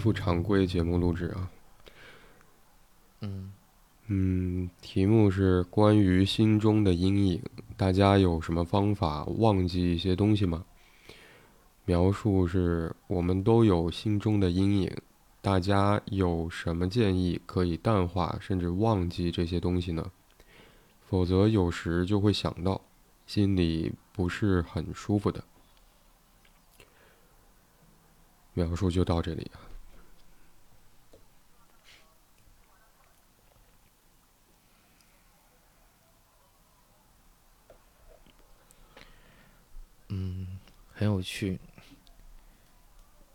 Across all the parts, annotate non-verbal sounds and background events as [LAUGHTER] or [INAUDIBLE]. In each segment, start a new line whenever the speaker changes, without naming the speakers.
复常规节目录制啊。
嗯
嗯，题目是关于心中的阴影，大家有什么方法忘记一些东西吗？描述是我们都有心中的阴影，大家有什么建议可以淡化甚至忘记这些东西呢？否则有时就会想到，心里不是很舒服的。描述就到这里啊。
嗯，很有趣。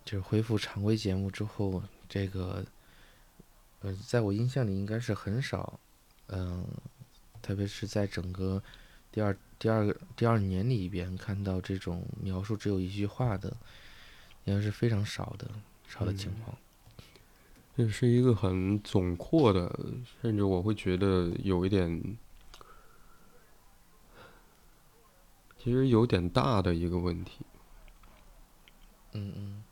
就是恢复常规节目之后，这个，呃，在我印象里应该是很少，嗯、特别是在整个第二、第二个、第二年里边看到这种描述只有一句话的，应该是非常少的少的情况。
这是一个很总括的，甚至我会觉得有一点，其实有点大的一个问题。
嗯嗯。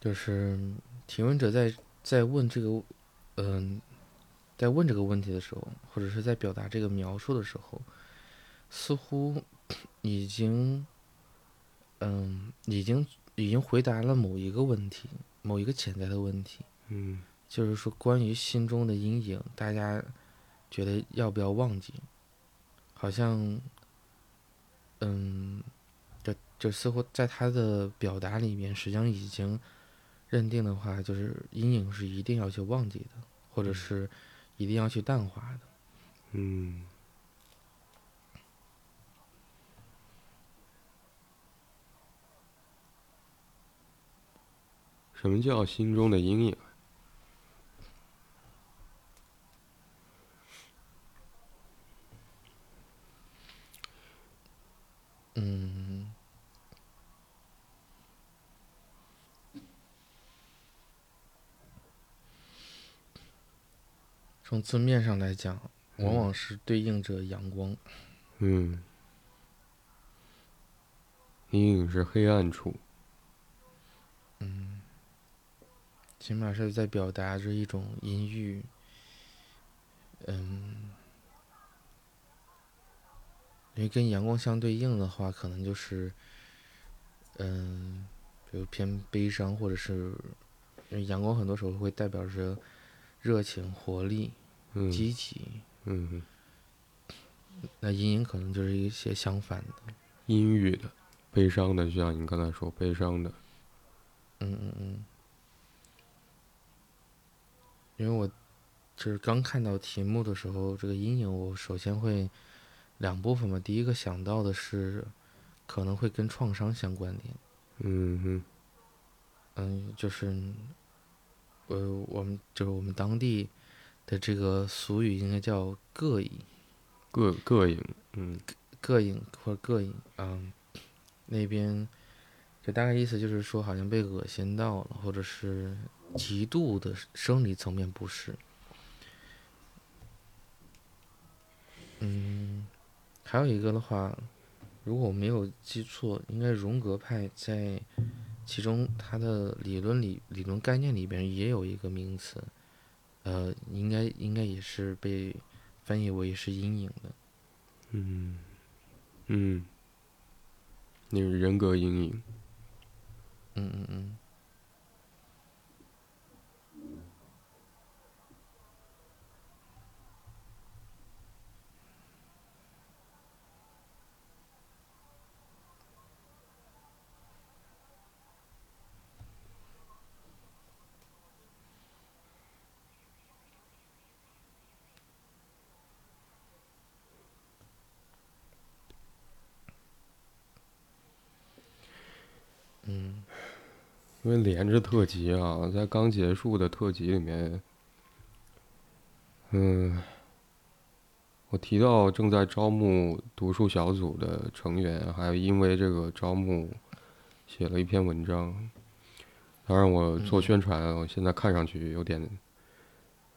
就是提问者在在问这个，嗯、在问这个问题的时候，或者是在表达这个描述的时候，似乎 [COUGHS] 已经，嗯、已经已经回答了某一个问题，某一个潜在的问题。
嗯
就是说关于心中的阴影，大家觉得要不要忘记？好像，嗯，这这似乎在他的表达里面，实际上已经认定的话，就是阴影是一定要去忘记的，或者是一定要去淡化的。
嗯什么叫心中的阴影？
嗯，从字面上来讲，往往是对应着阳光。
嗯，阴影是黑暗处。
嗯，起码是在表达着一种阴郁，嗯，因为跟阳光相对应的话，可能就是，嗯，比如偏悲伤，或者是，因为阳光很多时候会代表着热情、活力、
嗯
积极，
嗯，
那阴影可能就是一些相反的。
阴郁的、悲伤的，就像你刚才说悲伤的。
嗯嗯嗯，因为我就是刚看到题目的时候，这个阴影，我首先会两部分嘛。第一个想到的是，可能会跟创伤相关联。
嗯哼，
嗯，就是，呃，我们就是我们当地的这个俗语应该叫“膈应”，
膈膈应。嗯
膈应或者膈应，嗯，那边就大概意思就是说，好像被恶心到了，或者是极度的生理层面不适。嗯，还有一个的话，如果我没有记错，应该荣格派在其中他的理论里理论概念里边也有一个名词，呃，应该应该也是被翻译为是阴影的。
嗯嗯，那是人格阴影。
嗯嗯嗯。嗯
因为连着特辑啊，在刚结束的特辑里面，嗯，我提到正在招募读书小组的成员，还有因为这个招募写了一篇文章。当然，我做宣传，我现在看上去有点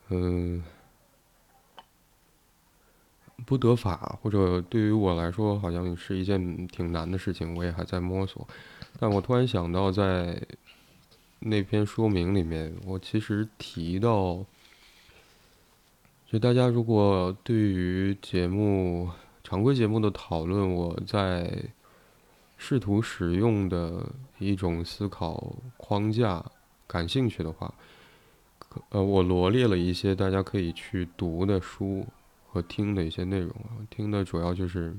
嗯，不得法，或者对于我来说，好像是一件挺难的事情，我也还在摸索。但我突然想到，在那篇说明里面，我其实提到，就大家如果对于节目常规节目的讨论，我在试图使用的一种思考框架感兴趣的话，呃，我罗列了一些大家可以去读的书和听的一些内容啊，听的主要就是。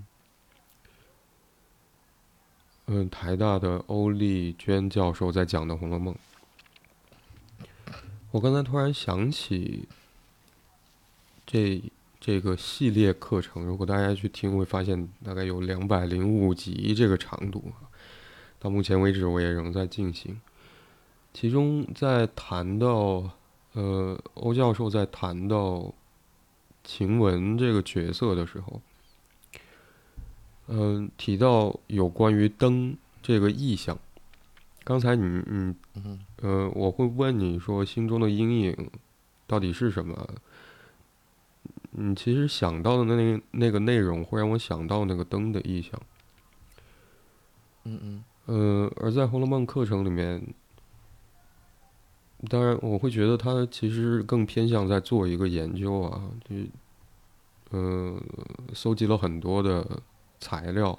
嗯，台大的欧丽娟教授在讲的《红楼梦》，我刚才突然想起，这这个系列课程，如果大家去听，会发现大概有两百零五集这个长度，到目前为止我也仍在进行。其中在谈到，呃，欧教授在谈到晴雯这个角色的时候。嗯，提到有关于灯这个意象，刚才你你呃，我会问你说心中的阴影到底是什么？你其实想到的那那个内容会让我想到那个灯的意象。
嗯嗯。
呃，而在《红楼梦》课程里面，当然我会觉得他其实更偏向在做一个研究啊，就呃，搜集了很多的。材料、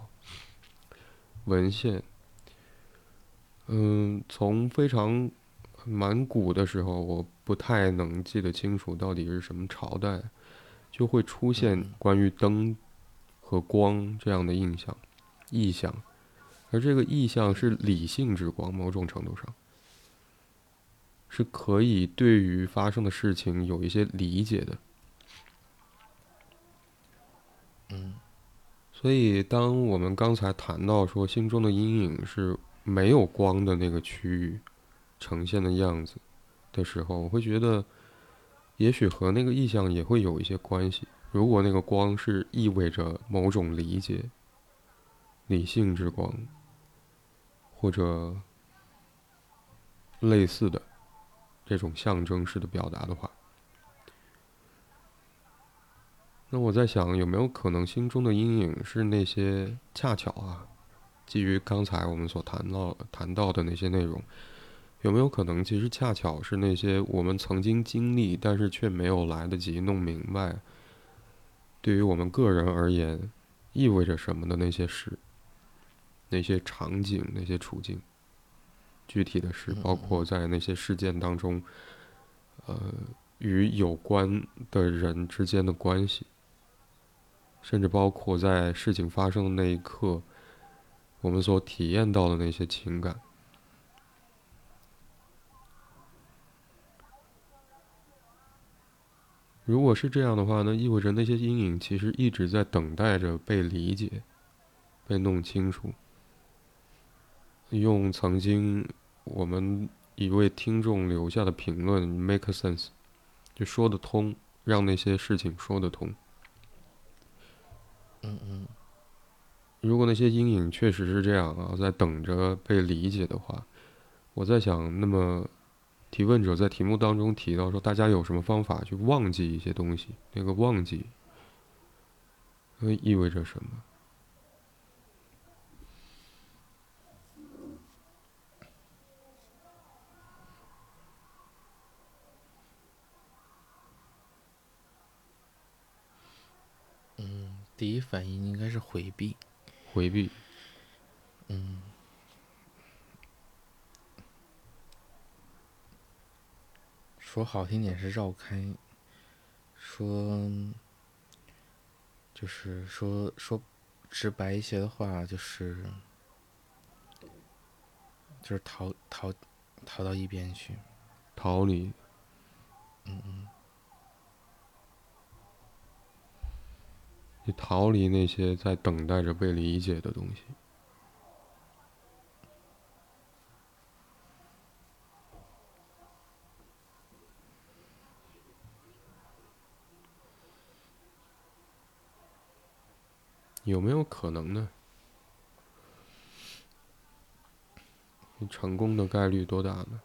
文献，嗯，从非常蛮古的时候，我不太能记得清楚到底是什么朝代，就会出现关于灯和光这样的印象、意象，而这个意象是理性之光，某种程度上是可以对于发生的事情有一些理解的，
嗯。
所以，当我们刚才谈到说心中的阴影是没有光的那个区域呈现的样子的时候，我会觉得，也许和那个意象也会有一些关系。如果那个光是意味着某种理解、理性之光，或者类似的这种象征式的表达的话。那我在想，有没有可能心中的阴影是那些恰巧啊？基于刚才我们所谈到谈到的那些内容，有没有可能其实恰巧是那些我们曾经经历，但是却没有来得及弄明白，对于我们个人而言意味着什么的那些事、那些场景、那些处境、具体的事，包括在那些事件当中，呃，与有关的人之间的关系。甚至包括在事情发生的那一刻，我们所体验到的那些情感。如果是这样的话，那意味着那些阴影其实一直在等待着被理解、被弄清楚。用曾经我们一位听众留下的评论 “make sense”，就说得通，让那些事情说得通。
嗯嗯，
如果那些阴影确实是这样啊，在等着被理解的话，我在想，那么提问者在题目当中提到说，大家有什么方法去忘记一些东西？那个忘记，会意味着什么？
第一反应应该是回避，
回避。
嗯，说好听点是绕开，说就是说说直白一些的话，就是就是逃逃逃到一边去，
逃离。
嗯嗯。
逃离那些在等待着被理解的东西，有没有可能呢？你成功的概率多大呢？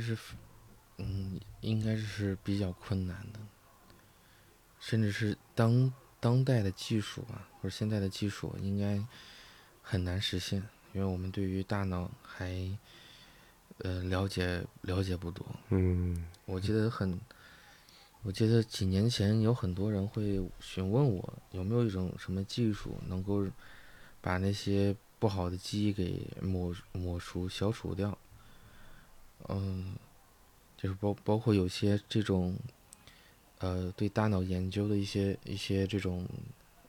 是，嗯，应该是比较困难的，甚至是当当代的技术啊，或者现在的技术应该很难实现，因为我们对于大脑还呃了解了解不多。
嗯
我记得很，我记得几年前有很多人会询问我有没有一种什么技术能够把那些不好的记忆给抹抹除、消除掉。嗯，就是包包括有些这种，呃，对大脑研究的一些一些这种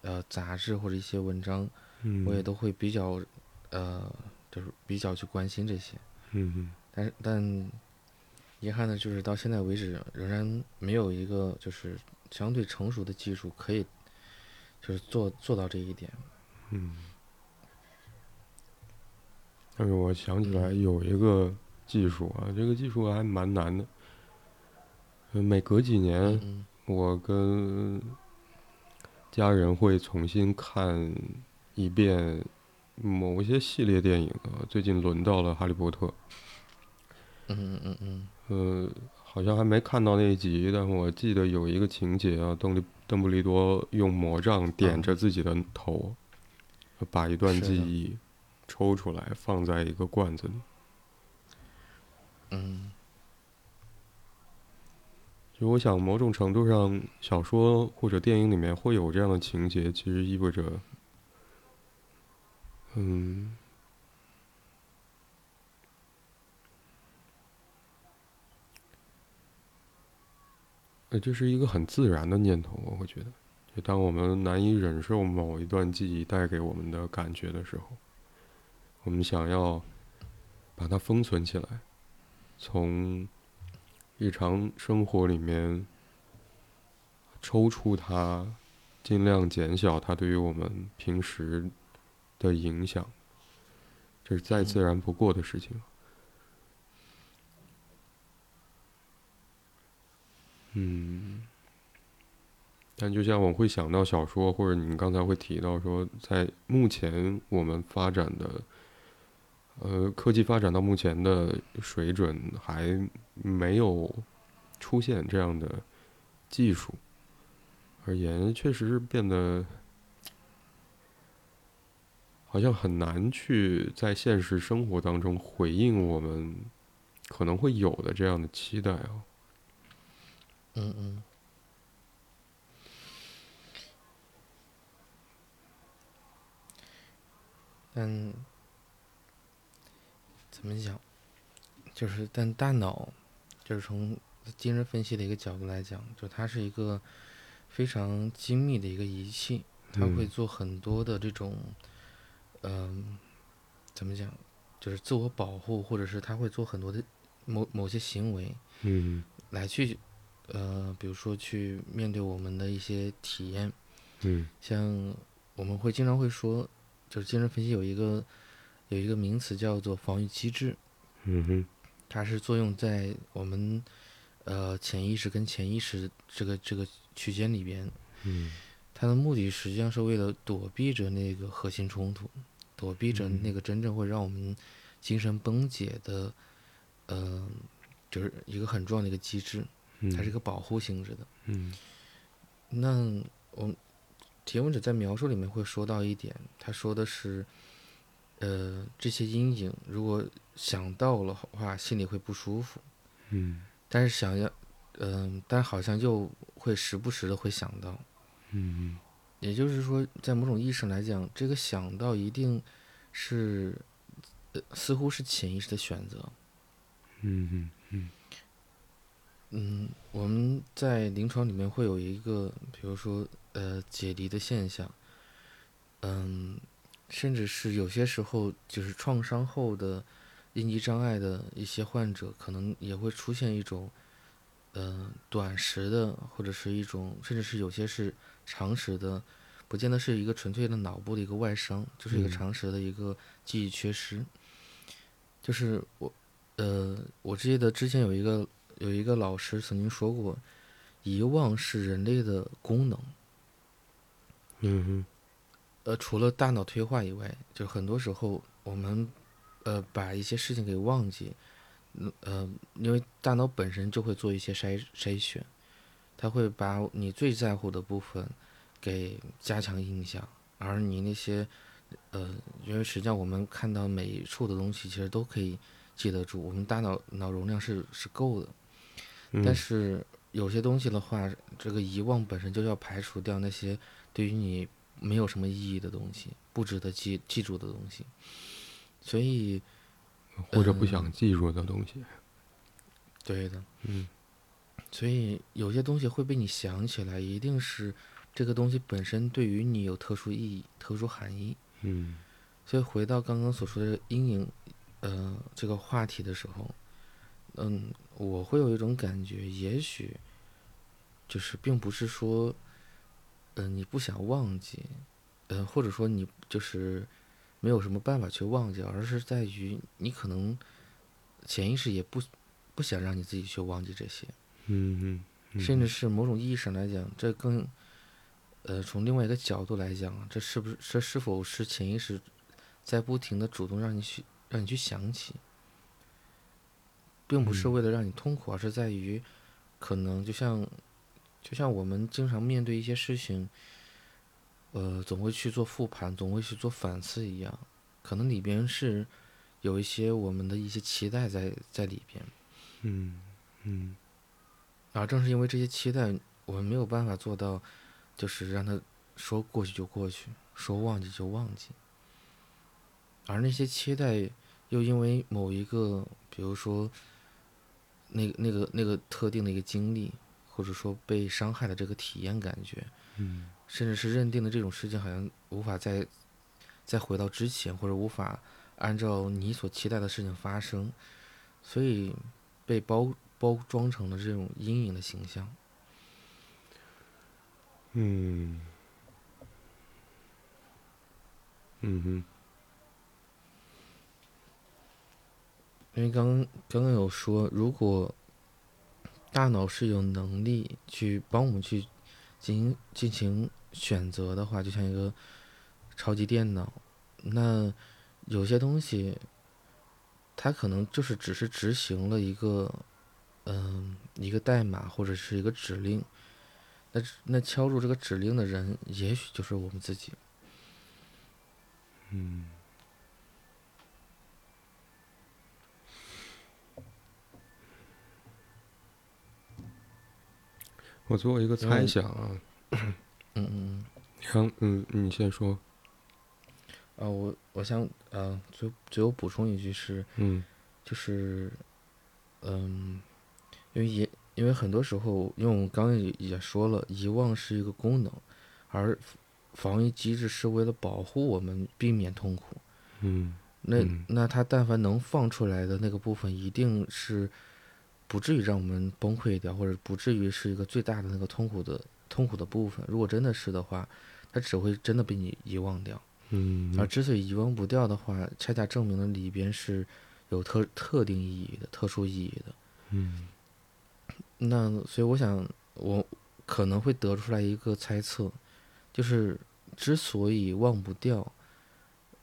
呃杂志或者一些文章，
嗯，
我也都会比较呃，就是比较去关心这些。
嗯嗯
但是但遗憾的就是到现在为止，仍然没有一个就是相对成熟的技术可以就是做做到这一点。
嗯。但是我想起来
嗯。
有一个技术啊，这个技术还蛮难的。呃每隔几年，
嗯
我跟家人会重新看一遍某一些系列电影啊。最近轮到了《哈利波特》，
嗯嗯嗯嗯。
呃，好像还没看到那一集，但我记得有一个情节啊，邓利邓布利多用魔杖点着自己的头，把一段记忆抽出来放在一个罐子里。
嗯。
就我想，某种程度上，小说或者电影里面会有这样的情节，其实意味着，嗯，呃，这是一个很自然的念头，我会觉得，就当我们难以忍受某一段记忆带给我们的感觉的时候，我们想要把它封存起来，从日常生活里面抽出它，尽量减小它对于我们平时的影响，这是再自然不过的事情。嗯，但就像我会想到小说，或者你刚才会提到说，在目前我们发展的，呃，科技发展到目前的水准，还没有出现这样的技术而言，确实是变得好像很难去在现实生活当中回应我们可能会有的这样的期待啊。
嗯嗯，嗯怎么讲，就是但大脑，就是从精神分析的一个角度来讲，就它是一个非常精密的一个仪器，它会
嗯。
做很多的这种，嗯、怎么讲，就是自我保护，或者是它会做很多的某某些行为，
嗯。
来去，呃，比如说去面对我们的一些体验，
嗯。
像我们会经常会说，就是精神分析有一个有一个名词叫做防御机制，
嗯哼。
它是作用在我们呃潜意识跟潜意识这个这个区间里边，
嗯。
它的目的实际上是为了躲避着那个核心冲突，躲避着
嗯
那个真正会让我们精神崩解的，呃，就是一个很重要的一个机制，
嗯，
它是一个保护性质的。
嗯。
那我提问者在描述里面会说到一点，他说的是，呃，这些阴影如果想到了话，心里会不舒服，
嗯。
但是想要，嗯、但好像又会时不时的会想到，
嗯
也就是说，在某种意义上来讲，这个想到一定是，呃，似乎是潜意识的选择。
嗯嗯。
嗯，我们在临床里面会有一个，比如说呃解离的现象，嗯，甚至是有些时候就是创伤后的应激障碍的一些患者，可能也会出现一种，呃短时的，或者是一种，甚至是有些是长时的，不见得是一个纯粹的脑部的一个外伤，就是一个
嗯
长时的一个记忆缺失。就是我，呃，我记得之前有一个有一个老师曾经说过，遗忘是人类的功能。
嗯哼
呃，除了大脑退化以外，就很多时候我们，呃，把一些事情给忘记，呃，因为大脑本身就会做一些筛筛选，它会把你最在乎的部分给加强印象，而你那些，呃，因为实际上我们看到每一处的东西，其实都可以记得住，我们大脑脑容量是是够的，但是有些东西的话，这个遗忘本身就要排除掉那些对于你没有什么意义的东西，不值得记记住的东西，所以。
或者不想记住的东西，
对的，
嗯，
所以有些东西会被你想起来，一定是这个东西本身对于你有特殊意义、特殊含义，
嗯，
所以回到刚刚所说的阴影，呃，这个话题的时候，嗯，我会有一种感觉，也许就是并不是说，嗯，你不想忘记，呃，或者说你就是。没有什么办法去忘记，而是在于你可能潜意识也不不想让你自己去忘记这些，
嗯
嗯，甚至是某种意义上来讲，这更呃从另外一个角度来讲，这是不是这是否是潜意识在不停的主动让你去让你去想起，并不是为了让你痛苦，而是在于可能就像就像我们经常面对一些事情。呃，总会去做复盘，总会去做反思一样，可能里边是有一些我们的一些期待在在里边，
嗯嗯，
而正是因为这些期待，我们没有办法做到，就是让他说过去就过去，说忘记就忘记，而那些期待又因为某一个，比如说那个那个那个特定的一个经历，或者说被伤害的这个体验感觉，
嗯。
甚至是认定的这种事情好像无法再再回到之前，或者无法按照你所期待的事情发生，所以被包包装成了这种阴影的形象。
嗯，嗯哼，
因为刚刚刚刚有说，如果大脑是有能力去帮我们去进行进行。选择的话，就像一个超级电脑。那有些东西，它可能就是只是执行了一个，嗯，一个代码或者是一个指令。那那敲入这个指令的人，也许就是我们自己。
嗯。我做一个猜想啊。[COUGHS]
嗯嗯
嗯，嗯，你先说。
啊，我我想，呃，最最后补充一句是，
嗯，
就是，嗯，因为也因为很多时候，因为我们刚刚也也说了，遗忘是一个功能，而防御机制是为了保护我们，避免痛苦。
嗯，
那那它但凡能放出来的那个部分，一定是不至于让我们崩溃掉，或者不至于是一个最大的那个痛苦的。痛苦的部分，如果真的是的话，它只会真的被你遗忘掉。
嗯。
而之所以遗忘不掉的话，恰恰证明了里边是有特特定意义的、特殊意义的。
嗯。
那所以我想，我可能会得出来一个猜测，就是之所以忘不掉，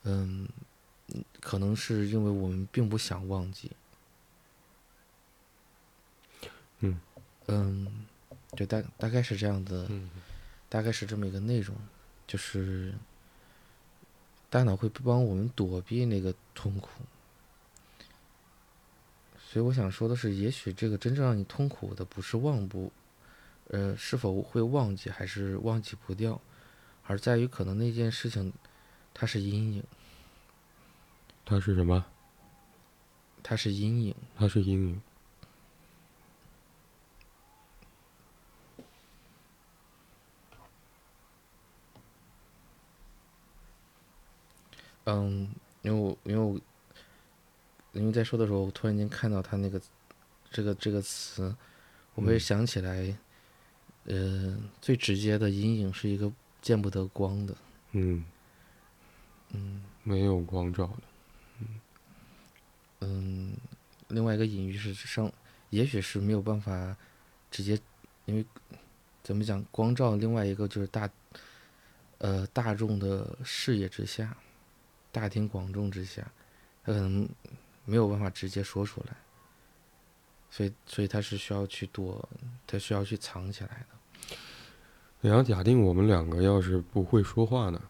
嗯，可能是因为我们并不想忘记。
嗯。
嗯。就大大概是这样的，大概是这么一个内容，就是大脑会帮我们躲避那个痛苦，所以我想说的是，也许这个真正让你痛苦的不是忘不，呃，是否会忘记还是忘记不掉，而在于可能那件事情它是阴影，
它是什么？
它是阴影，
它是阴影。
嗯，因为我因为我因为在说的时候，我突然间看到他那个这个这个词，我会想起来，呃，最直接的阴影是一个见不得光的，
嗯
嗯，
没有光照的，
嗯嗯，另外一个隐喻是上，也许是没有办法直接，因为怎么讲，光照另外一个就是大，呃，大众的视野之下。大庭广众之下，他可能没有办法直接说出来，所以所以他是需要去躲，他需要去藏起来的。
你要假定我们两个要是不会说话呢？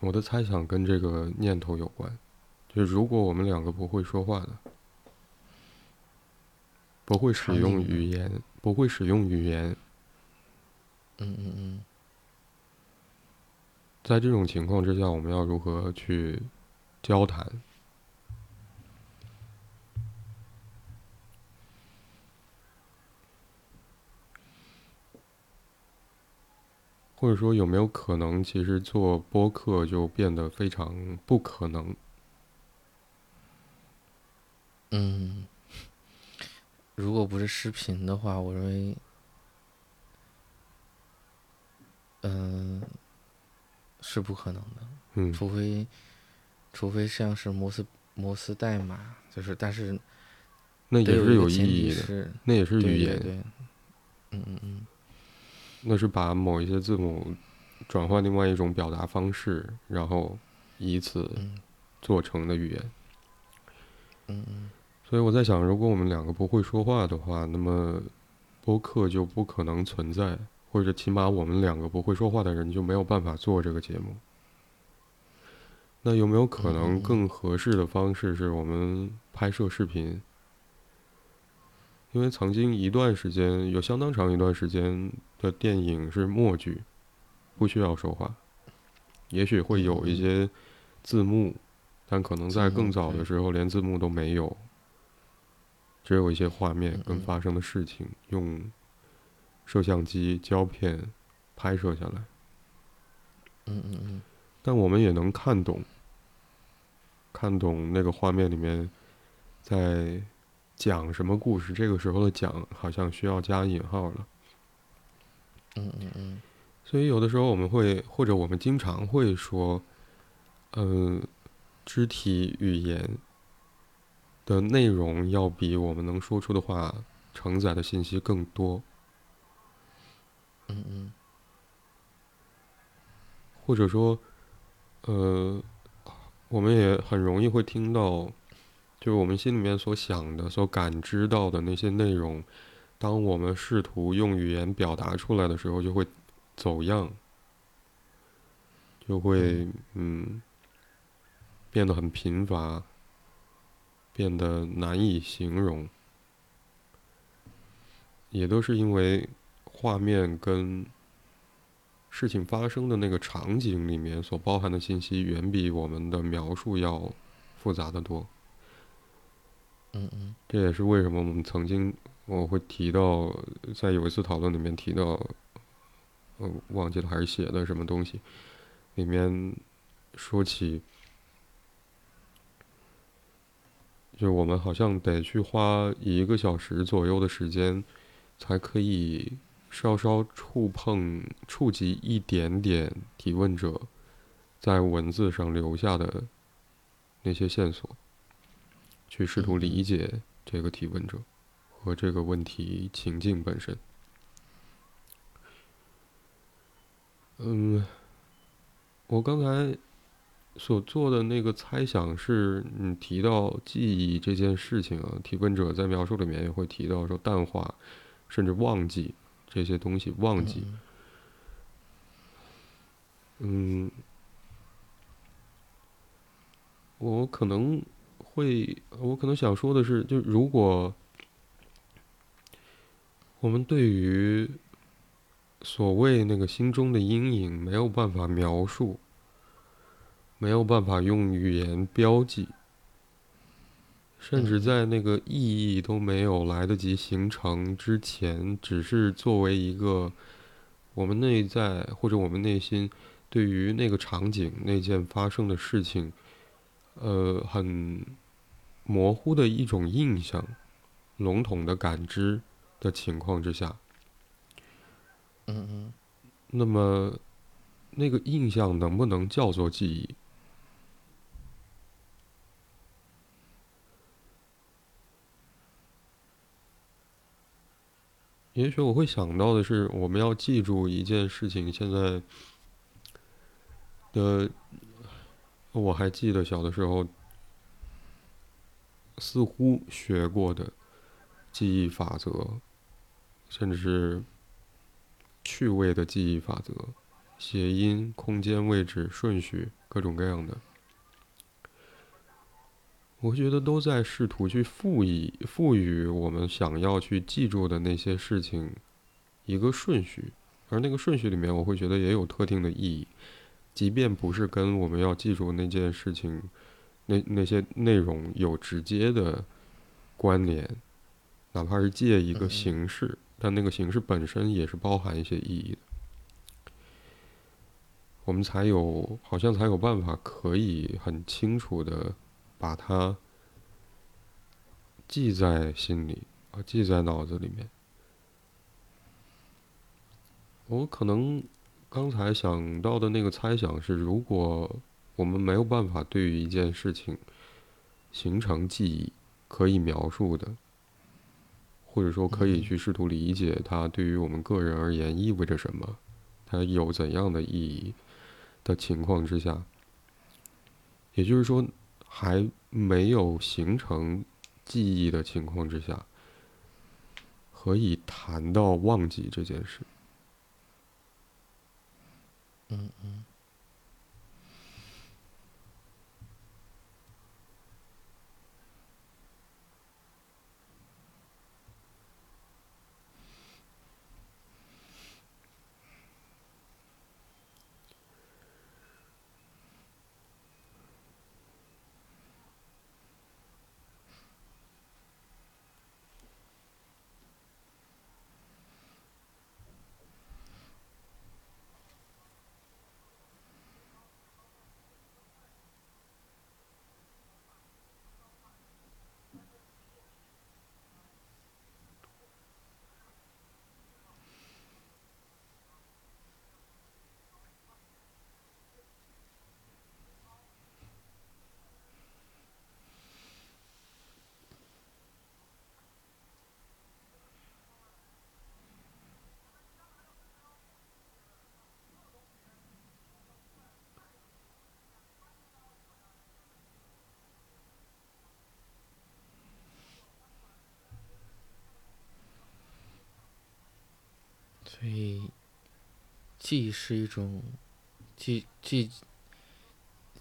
我的猜想跟这个念头有关，就是如果我们两个不会说话的，不会使用语言，不会使用语言，
嗯嗯嗯，
在这种情况之下，我们要如何去交谈？或者说，有没有可能，其实做播客就变得非常不可能？
嗯，如果不是视频的话，我认为，嗯，是不可能的。
嗯，
除非，除非像是摩斯摩斯代码，就是但是
那也是有意义
的，
那也是语言。
对，嗯嗯嗯。
那是把某一些字母转换另外一种表达方式，然后以此做成的语言。
嗯嗯。
所以我在想，如果我们两个不会说话的话，那么播客就不可能存在，或者起码我们两个不会说话的人就没有办法做这个节目。那有没有可能更合适的方式是我们拍摄视频？因为曾经一段时间，有相当长一段时间的电影是默剧，不需要说话，也许会有一些字幕，但可能在更早的时候连字幕都没有，只有一些画面跟发生的事情，用摄像机胶片拍摄下来。
嗯嗯嗯。
但我们也能看懂，看懂那个画面里面在。讲什么故事？这个时候的“讲”好像需要加引号了。
嗯嗯嗯。
所以有的时候我们会，或者我们经常会说，嗯，肢体语言的内容要比我们能说出的话承载的信息更多。
嗯嗯。
或者说，呃，我们也很容易会听到。就是我们心里面所想的、所感知到的那些内容，当我们试图用语言表达出来的时候，就会走样，就会嗯变得很贫乏，变得难以形容，也都是因为画面跟事情发生的那个场景里面所包含的信息，远比我们的描述要复杂的多。
嗯嗯，
这也是为什么我们曾经我会提到，在有一次讨论里面提到，呃，忘记了还是写的什么东西，里面说起，就我们好像得去花一个小时左右的时间，才可以稍稍触碰、触及一点点提问者在文字上留下的那些线索。去试图理解这个提问者和这个问题情境本身。嗯，我刚才所做的那个猜想是，你提到记忆这件事情啊，提问者在描述里面也会提到说淡化，甚至忘记这些东西，忘记。嗯，我可能。会，我可能想说的是，就如果我们对于所谓那个心中的阴影没有办法描述，没有办法用语言标记，甚至在那个意义都没有来得及形成之前，只是作为一个我们内在或者我们内心对于那个场景那件发生的事情，呃，很。模糊的一种印象，笼统的感知的情况之下，
嗯嗯，
那么那个印象能不能叫做记忆？也许我会想到的是，我们要记住一件事情。现在的我还记得小的时候。似乎学过的记忆法则，甚至是趣味的记忆法则，谐音、空间、位置、顺序，各种各样的。我觉得都在试图去赋予赋予我们想要去记住的那些事情一个顺序，而那个顺序里面，我会觉得也有特定的意义，即便不是跟我们要记住那件事情那那些内容有直接的关联，哪怕是借一个形式，但那个形式本身也是包含一些意义的，我们才有好像才有办法可以很清楚的。把它记在心里啊，记在脑子里面。我可能刚才想到的那个猜想是：如果我们没有办法对于一件事情形成记忆，可以描述的，或者说可以去试图理解它对于我们个人而言意味着什么，它有怎样的意义的情况之下，也就是说。还没有形成记忆的情况之下，何以谈到忘记这件事？
嗯嗯。所以，记是一种记记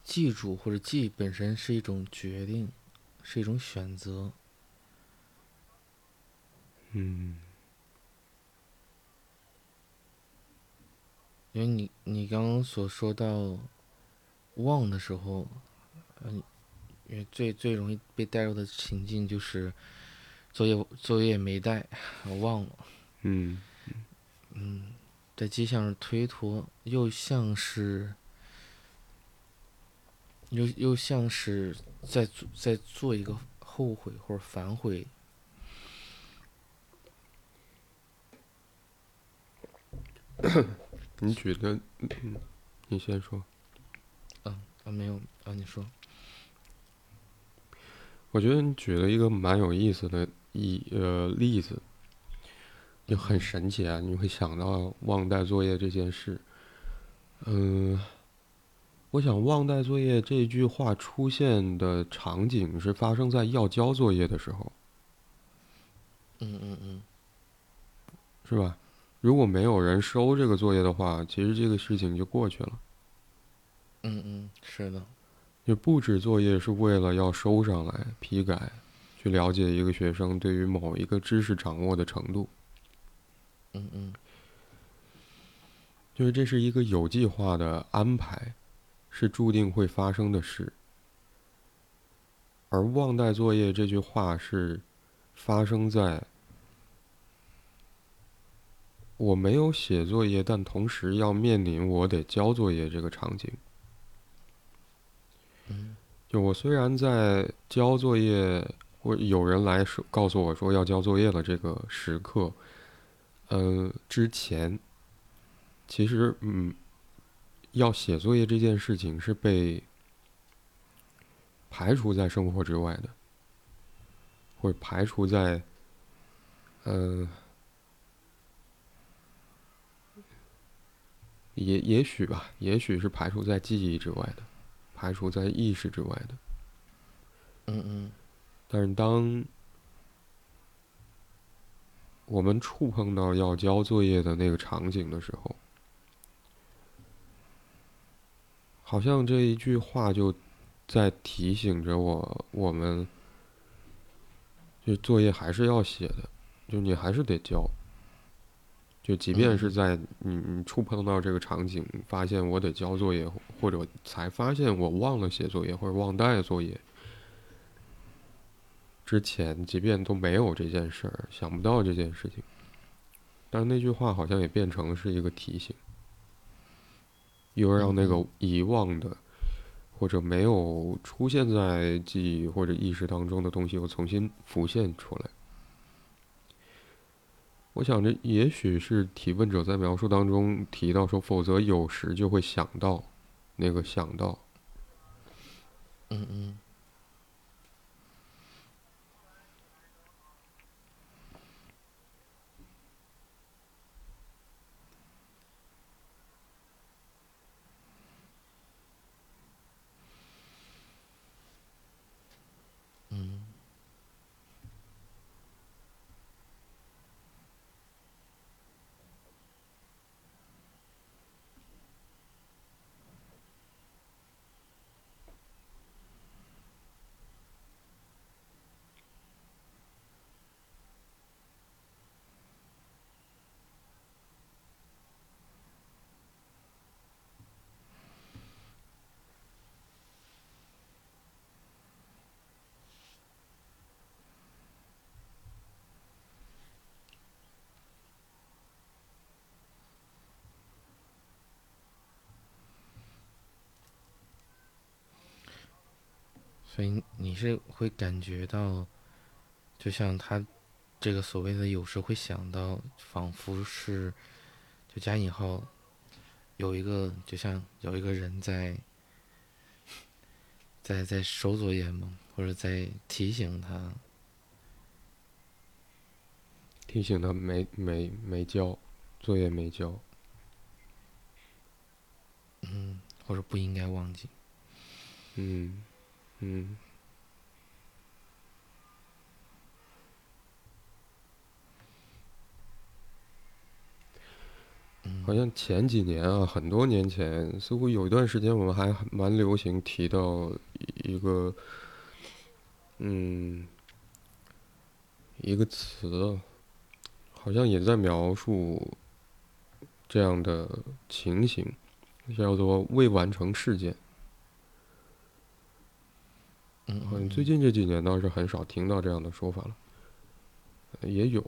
记住或者记本身是一种决定，是一种选择。
嗯。
因为你你刚刚所说到忘的时候，嗯，因为最最容易被带入的情境就是作业作业没带，我忘了。
嗯。
嗯，在机上推脱，又像是，又又像是在做在做一个后悔或者反悔。[COUGHS]
你举的，嗯，你先说。
嗯啊，没有啊，你说。
我觉得你举了一个蛮有意思的一呃例子。就很神奇啊！你会想到忘带作业这件事。嗯，我想忘带作业这句话出现的场景是发生在要交作业的时候。
嗯嗯嗯，
是吧？如果没有人收这个作业的话，其实这个事情就过去了。
嗯嗯，是的。
就布置作业是为了要收上来批改，去了解一个学生对于某一个知识掌握的程度。
嗯嗯，
就是这是一个有计划的安排，是注定会发生的事。而忘带作业这句话是发生在我没有写作业，但同时要面临我得交作业这个场景。
嗯，
就我虽然在交作业，或有人来说告诉我说要交作业的这个时刻。嗯，之前其实嗯，要写作业这件事情是被排除在生活之外的，或者排除在嗯，也也许吧，也许是排除在记忆之外的，排除在意识之外的。
嗯嗯。
但是当我们触碰到要交作业的那个场景的时候，好像这一句话就在提醒着我：我们就作业还是要写的，就你还是得交。就即便是在你你触碰到这个场景，发现我得交作业，或者才发现我忘了写作业或者忘带作业。之前即便都没有这件事儿，想不到这件事情，但是那句话好像也变成是一个提醒，又让那个遗忘的或者没有出现在记忆或者意识当中的东西又重新浮现出来。我想着，也许是提问者在描述当中提到说，否则有时就会想到那个想到，
嗯嗯。所以你是会感觉到，就像他这个所谓的有时会想到，仿佛是就加引号有一个，就像有一个人在在在收作业吗？或者在提醒他，
提醒他没没没交作业没交，
嗯，或者不应该忘记，
嗯。嗯，好像前几年啊，很多年前，似乎有一段时间，我们还蛮流行提到一个，嗯，一个词，好像也在描述这样的情形，叫做未完成事件。
嗯，
最近这几年倒是很少听到这样的说法了，也有。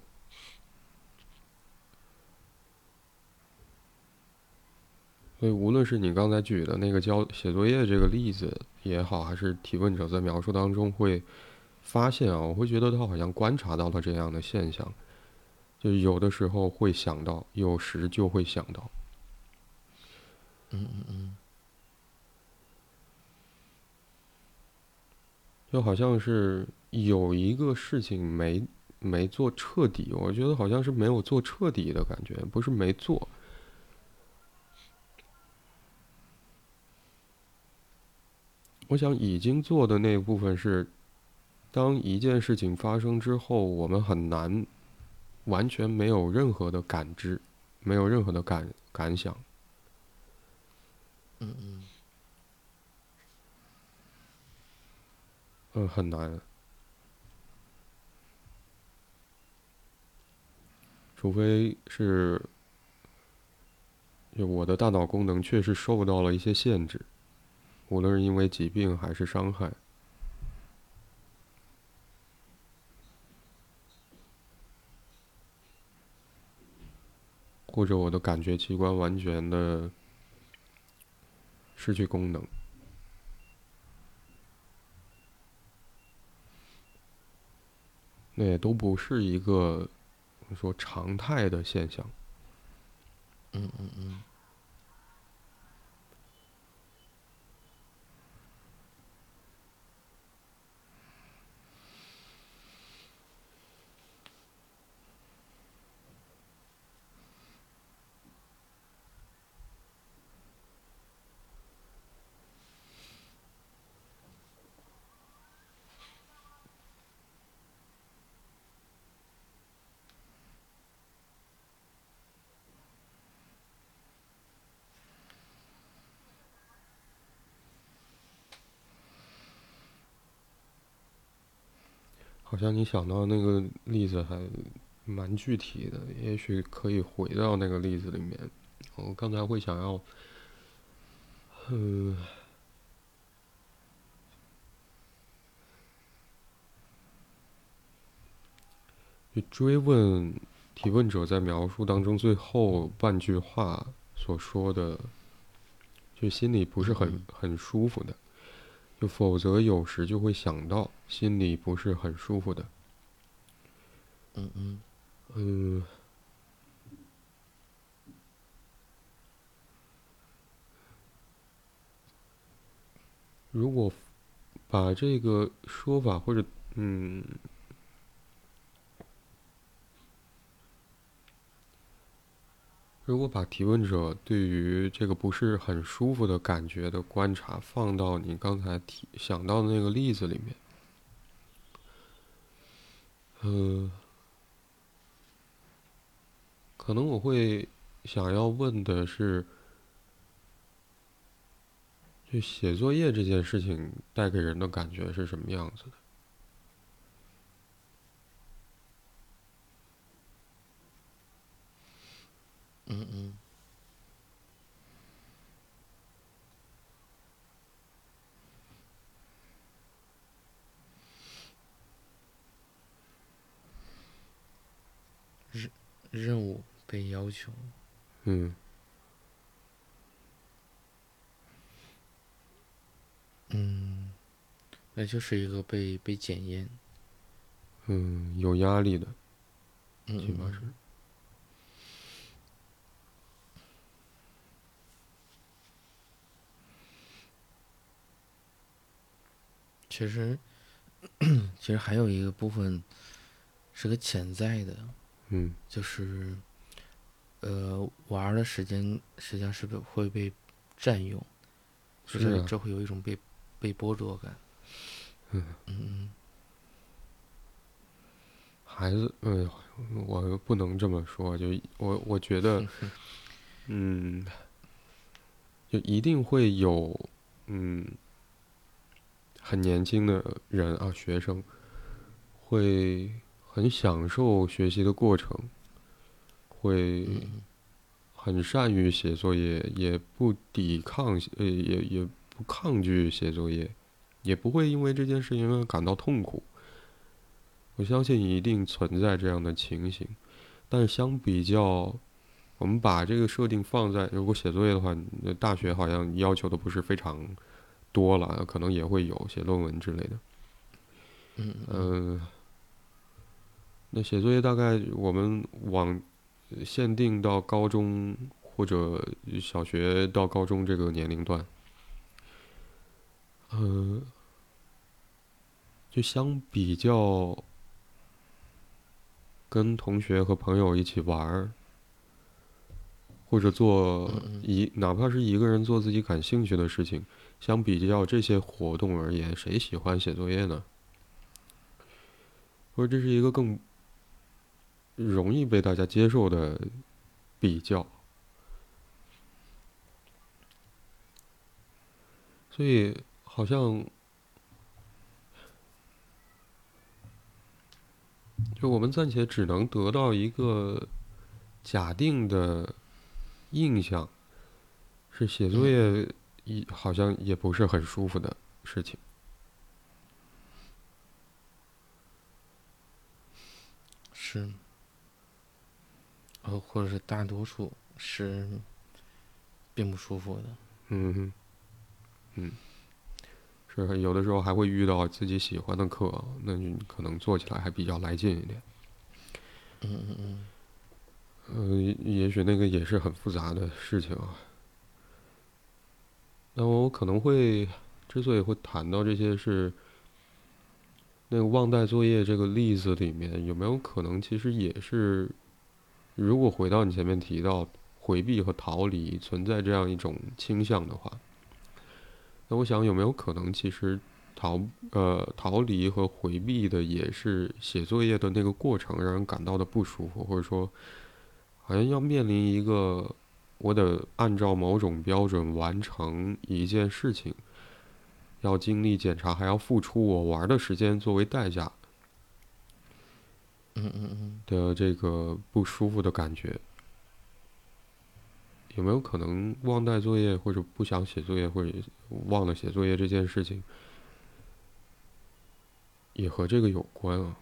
所以，无论是你刚才举的那个交写作业这个例子也好，还是提问者在描述当中会发现啊，我会觉得他好像观察到了这样的现象，就有的时候会想到，有时就会想到。
嗯嗯嗯。
就好像是有一个事情没没做彻底，我觉得好像是没有做彻底的感觉，不是没做。我想已经做的那部分是，当一件事情发生之后，我们很难完全没有任何的感知，没有任何的感感想。
嗯嗯。
嗯，很难。除非是，就我的大脑功能确实受到了一些限制，无论是因为疾病还是伤害，或者我的感觉器官完全的失去功能。那也都不是一个说常态的现象。
嗯嗯嗯。
好像你想到那个例子还蛮具体的，也许可以回到那个例子里面。我刚才会想要，嗯，去追问提问者在描述当中最后半句话所说的，就心里不是很很舒服的。就否则有时就会想到心里不是很舒服的。
嗯嗯
嗯。如果把这个说法或者嗯。如果把提问者对于这个不是很舒服的感觉的观察放到你刚才提想到的那个例子里面，嗯，可能我会想要问的是，就写作业这件事情带给人的感觉是什么样子的？
嗯嗯，任任务被要求，
嗯，
嗯，那就是一个被被检验，
嗯，有压力的，
起
码是。
其实，[CLEARS THROAT] 其实还有一个部分是个潜在的，
嗯，
就是，呃，玩的时间实际上是不是会被占用？
就是，
这会有一种被被剥夺感。
嗯
嗯
孩子，嗯，我不能这么说，就我我觉得，[LAUGHS] 嗯，就一定会有，嗯。很年轻的人啊，学生会很享受学习的过程，会很善于写作业，也不抵抗，呃，也也不抗拒写作业，也不会因为这件事情而感到痛苦。我相信一定存在这样的情形，但是相比较，我们把这个设定放在如果写作业的话，大学好像要求的不是非常。多了，可能也会有写论文之类的。
嗯
嗯。那写作业大概我们往限定到高中或者小学到高中这个年龄段，嗯，就相比较跟同学和朋友一起玩儿，或者做一哪怕是一个人做自己感兴趣的事情。相比较这些活动而言，谁喜欢写作业呢？或者这是一个更容易被大家接受的比较？所以好像，就我们暂且只能得到一个假定的印象，是写作业。一好像也不是很舒服的事情，
是，呃，或者是大多数是并不舒服的。
嗯哼，嗯，是有的时候还会遇到自己喜欢的课，那你可能做起来还比较来劲一点。
嗯嗯嗯。
呃，也许那个也是很复杂的事情啊。那我可能会，之所以会谈到这些，是那个忘带作业这个例子里面，有没有可能其实也是，如果回到你前面提到回避和逃离存在这样一种倾向的话，那我想有没有可能其实逃呃逃离和回避的也是写作业的那个过程让人感到的不舒服，或者说好像要面临一个。我得按照某种标准完成一件事情，要经历检查，还要付出我玩的时间作为代价。
嗯嗯嗯，
的这个不舒服的感觉，有没有可能忘带作业，或者不想写作业，或者忘了写作业这件事情，也和这个有关啊？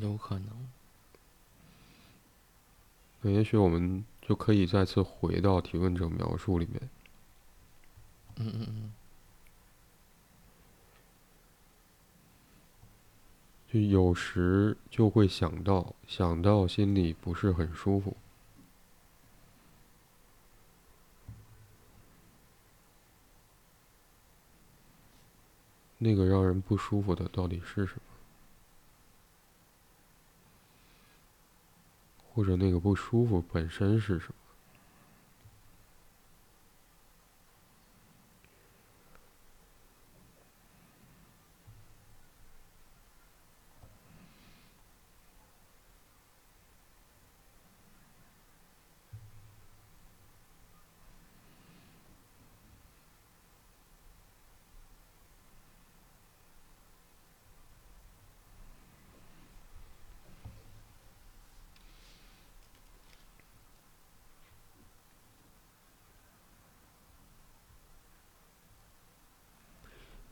有可能。
那也许我们就可以再次回到提问者描述里面。
嗯嗯嗯，
就有时就会想到，想到心里不是很舒服。那个让人不舒服的到底是什么？或者那个不舒服本身是什么？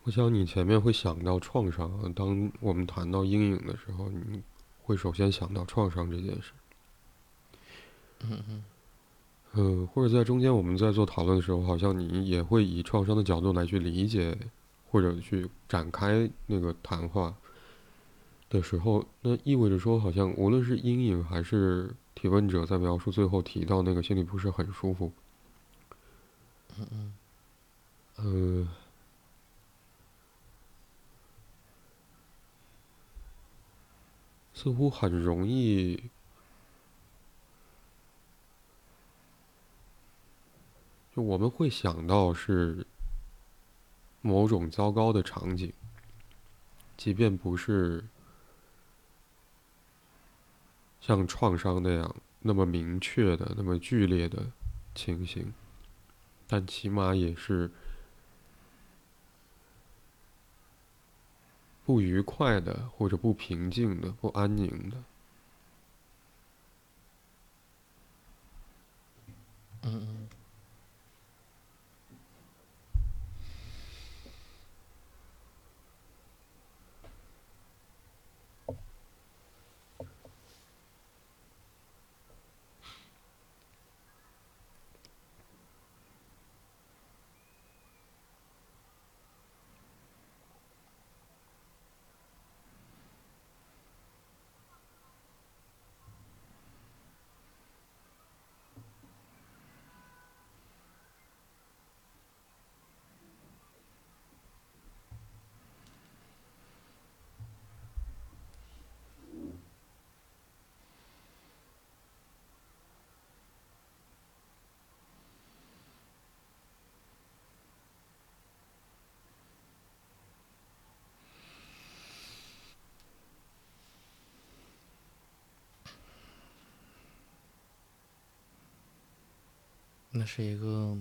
我想你前面会想到创伤，当我们谈到阴影的时候，你会首先想到创伤这件事。
嗯嗯
嗯，或者在中间我们在做讨论的时候，好像你也会以创伤的角度来去理解，或者去展开那个谈话的时候，那意味着说，好像无论是阴影还是提问者在描述最后提到那个心里不是很舒服，
嗯嗯，
呃。似乎很容易，就我们会想到是某种糟糕的场景，即便不是像创伤那样那么明确的、那么剧烈的情形，但起码也是。不愉快的，或者不平静的，不安宁的。
嗯那是一个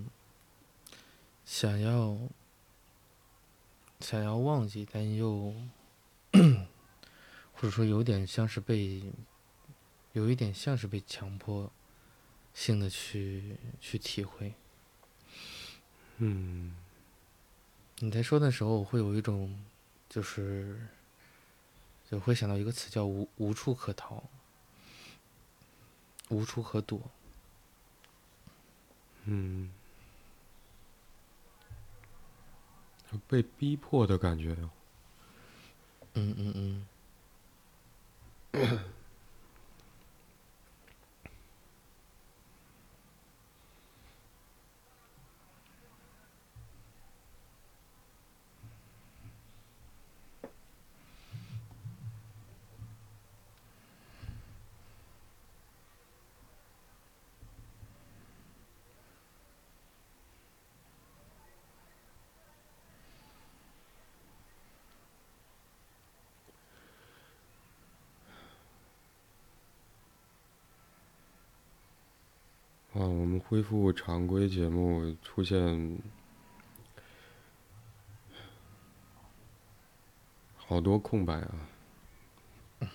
想要想要忘记，但又或者说有点像是被有一点像是被强迫性的去去体会。
嗯，
你在说的时候，我会有一种就是就会想到一个词叫无无处可逃，无处可躲。
嗯，被逼迫的感觉。
嗯嗯嗯。
恢复常规节目出现好多空白啊。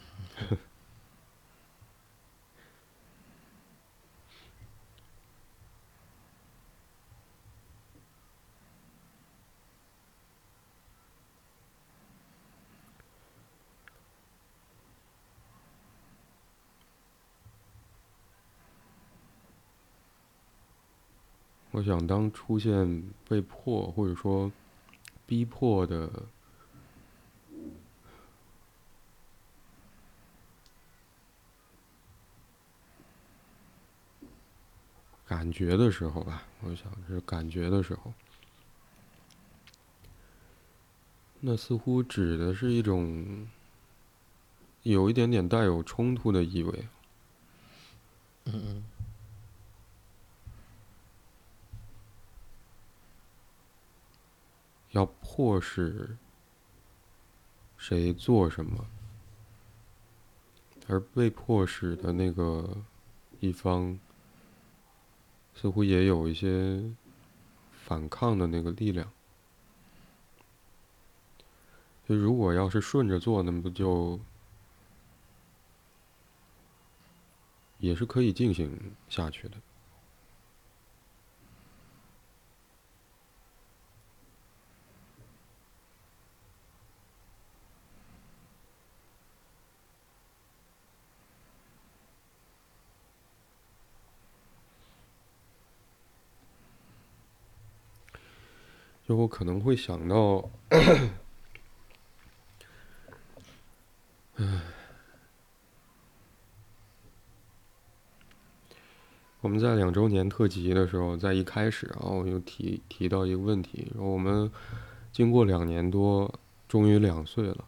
我想，当出现被迫或者说逼迫的感觉的时候吧，我想是感觉的时候，那似乎指的是一种有一点点带有冲突的意味。
嗯嗯。
要迫使谁做什么，而被迫使的那个一方，似乎也有一些反抗的那个力量。就如果要是顺着做，那么不就也是可以进行下去的？可能会想到，嗯，我们在两周年特辑的时候，在一开始啊，我就提提到一个问题：说我们经过两年多，终于两岁了。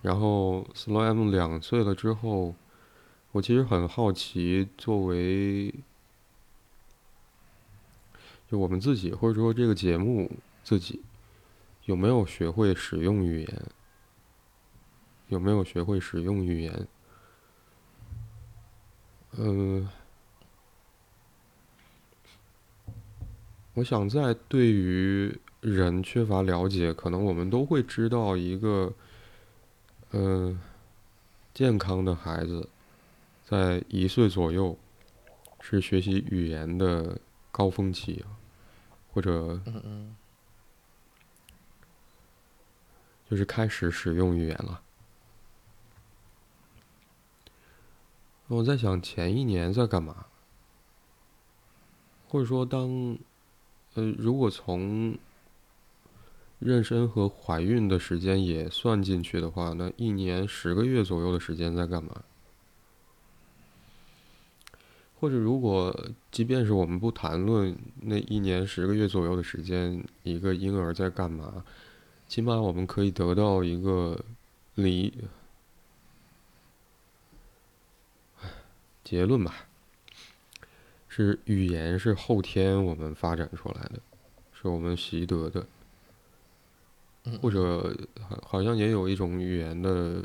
然后 Slow M 两岁了之后，我其实很好奇，作为就我们自己，或者说这个节目。自己有没有学会使用语言？有没有学会使用语言？嗯，我想在对于人缺乏了解，可能我们都会知道一个，嗯，健康的孩子在一岁左右是学习语言的高峰期，或者。就是开始使用语言了。我在想前一年在干嘛，或者说当，呃，如果从妊娠和怀孕的时间也算进去的话，那一年十个月左右的时间在干嘛？或者如果即便是我们不谈论那一年十个月左右的时间，一个婴儿在干嘛？起码我们可以得到一个理结论吧，是语言是后天我们发展出来的，是我们习得的，或者好好像也有一种语言的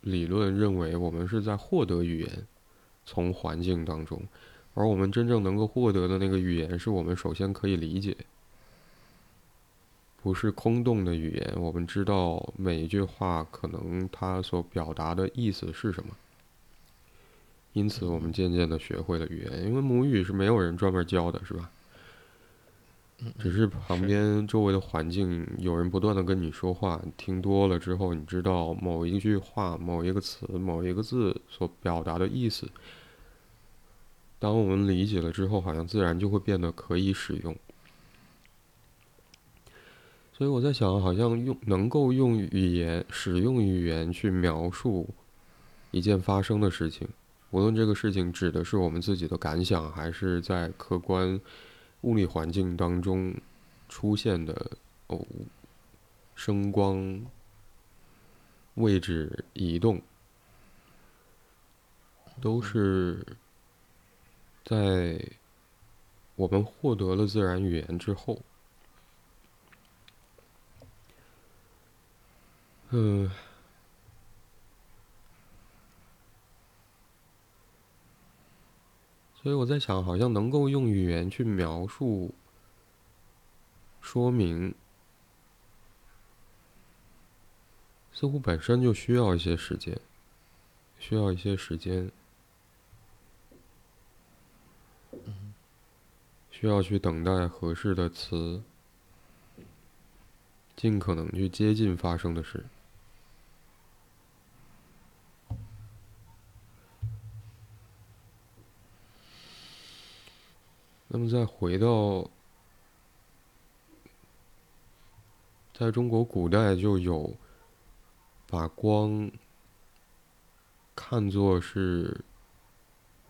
理论认为我们是在获得语言从环境当中，而我们真正能够获得的那个语言是我们首先可以理解。不是空洞的语言，我们知道每一句话可能它所表达的意思是什么。因此，我们渐渐的学会了语言，因为母语是没有人专门教的，是吧？只是旁边周围的环境有人不断的跟你说话，听多了之后，你知道某一句话、某一个词、某一个字所表达的意思。当我们理解了之后，好像自然就会变得可以使用。所以我在想，好像用能够用语言使用语言去描述一件发生的事情，无论这个事情指的是我们自己的感想，还是在客观物理环境当中出现的哦声光位置移动，都是在我们获得了自然语言之后。嗯，所以我在想，好像能够用语言去描述、说明似乎本身就需要一些时间，需要一些时间，需要去等待合适的词，尽可能去接近发生的事。那么，再回到，在中国古代就有把光看作是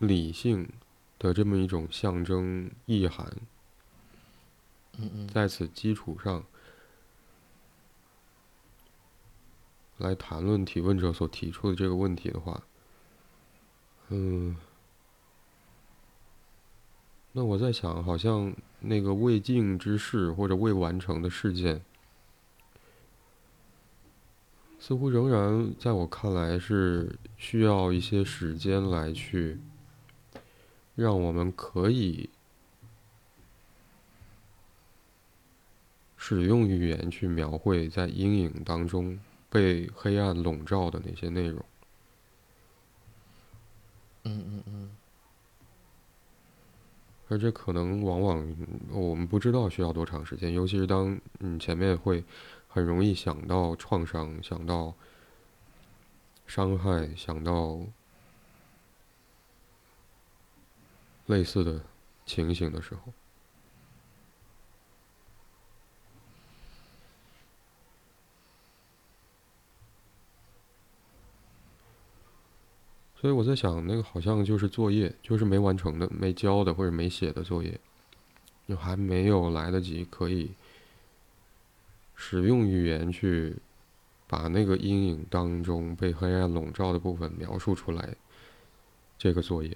理性的这么一种象征意涵。在此基础上，来谈论提问者所提出的这个问题的话，嗯。那我在想，好像那个未尽之事或者未完成的事件，似乎仍然在我看来是需要一些时间来去，让我们可以使用语言去描绘在阴影当中被黑暗笼罩的那些内容。
嗯嗯嗯。
而这可能往往我们不知道需要多长时间，尤其是当你前面会很容易想到创伤、想到伤害、想到类似的情形的时候。所以我在想，那个好像就是作业，就是没完成的、没交的或者没写的作业，就还没有来得及可以使用语言去把那个阴影当中被黑暗笼罩的部分描述出来。这个作业，